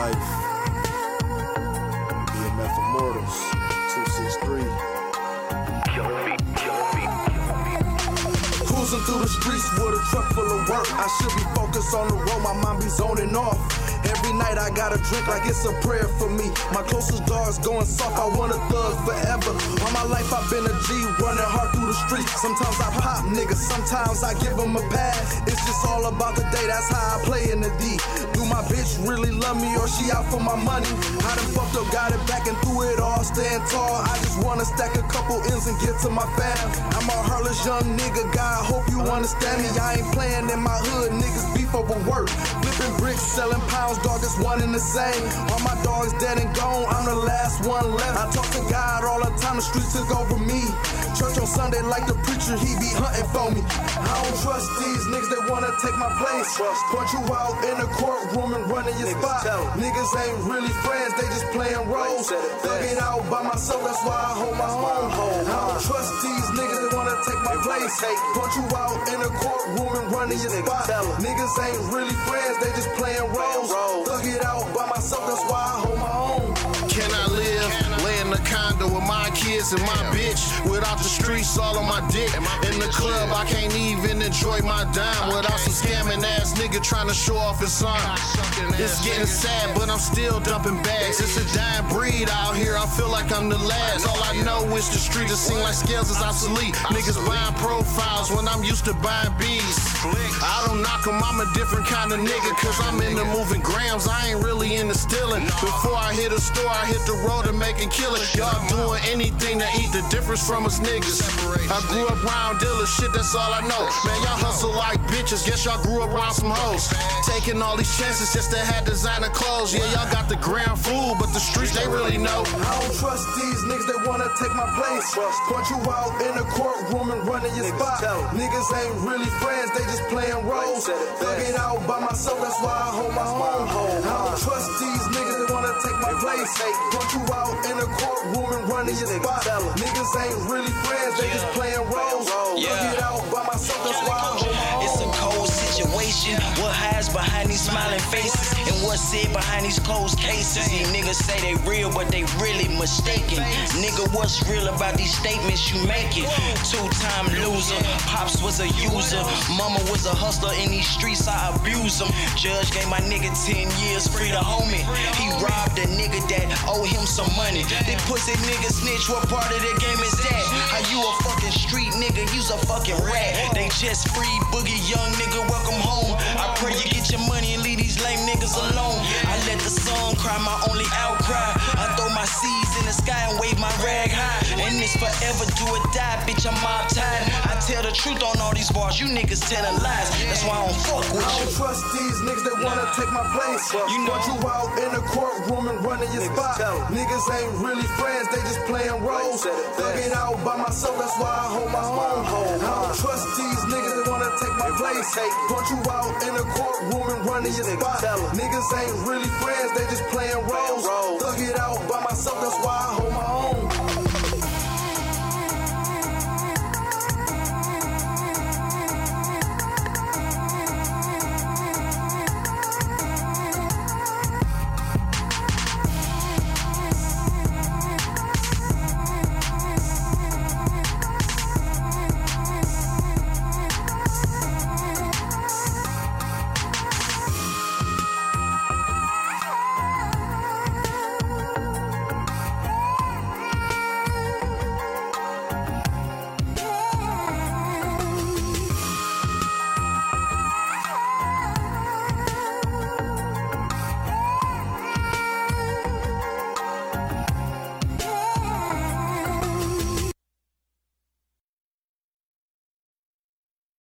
Life. BMF Immortals. 263. Cruising through the streets with a truck full of work. I should be focused on the road, my mind be zoning off. Every night I gotta drink like it's a prayer for me. My closest dog's going soft, I want a thug forever. All my life I've been a G, running hard through the streets. Sometimes I pop niggas, sometimes I give them a pass. It's just all about the day, that's how I play in the D. Do my bitch really love me or she out for my money? I done fucked up, got it back and through it all, stand tall. I just wanna stack a couple ends and get to my fam. I'm a heartless young nigga, God, hope you understand me. I ain't playing in my hood, niggas beef over work. Selling pounds, dog, it's one and the same. All my dogs dead and gone, I'm the last one left. I talk to God all the time, the streets took over me. Church on Sunday, like the preacher, he be hunting for me. I don't trust these niggas that wanna take my place. Point you out in the courtroom and running your spot. Niggas ain't really friends, they just playing roles. Thugging out by myself, that's why I hold my own. I don't trust these niggas take my place. Point you out in a courtroom and run running your spot. Niggas ain't really friends, they just playing roles. Thug it out by myself, that's why I hold my own. Can I live? Lay in the condo with my kids and my bitch. The streets all on my dick. In the club, I can't even enjoy my dime without some scamming ass nigga trying to show off his son. It's getting sad, but I'm still dumping bags. It's a dying breed out here. I feel like I'm the last. All I know is the street. It seem like scales is obsolete. Niggas buying profiles when I'm used to buying bees. I don't knock 'em, I'm a different kind of nigga. Cause I'm into moving grams. I ain't really into stealing. Before I hit a store, I hit the road and make it kill it. Y'all doing anything to eat the difference from us niggas. I grew up around dealers, shit, that's all I know. Man, y'all hustle like bitches. Guess y'all grew up around some hoes. Taking all these chances just to have designer clothes. Yeah, y'all got the ground food, but the streets they really know. I don't trust these niggas they wanna take my place. Point you out in the courtroom and running your spot. Niggas ain't really friends, they just playing roles. Thugging out by myself, that's why I hold my own. I don't trust these niggas they wanna take my place. Point you out in the courtroom and running your spot. Niggas ain't really friends, they just playing roles. It out by myself, that's why I What hides behind these smiling faces and what's said behind these closed cases? These niggas say they real, but they really mistaken. Nigga, what's real about these statements you making? Two-time loser, pops was a user, mama was a hustler in these streets. I abuse him. Judge gave my nigga 10 years free to homie. He robbed a nigga that owe him some money. They pussy nigga snitch. What part of the game is that? How you a fucking street nigga? You's a fucking rat. They just free boogie young nigga. Welcome home. I pray you get your money and leave these lame niggas alone. I let the sun cry, my only outcry. I throw my seeds in the sky and wave my rag high. And it's forever do or die, bitch. I'm mob tied. I tell the truth on all these bars. You niggas telling lies. That's why I don't fuck with you. I you. don't trust these niggas that wanna take my place. You know- Point you out in the courtroom and running your spot. Niggas ain't really friends, they just playing roles. Thugging out by myself, that's why I hold my own. I don't trust these niggas that wanna take my place. Point you out front of your spot. Niggas ain't really friends, they just playing roles. Thug it out by myself, that's why I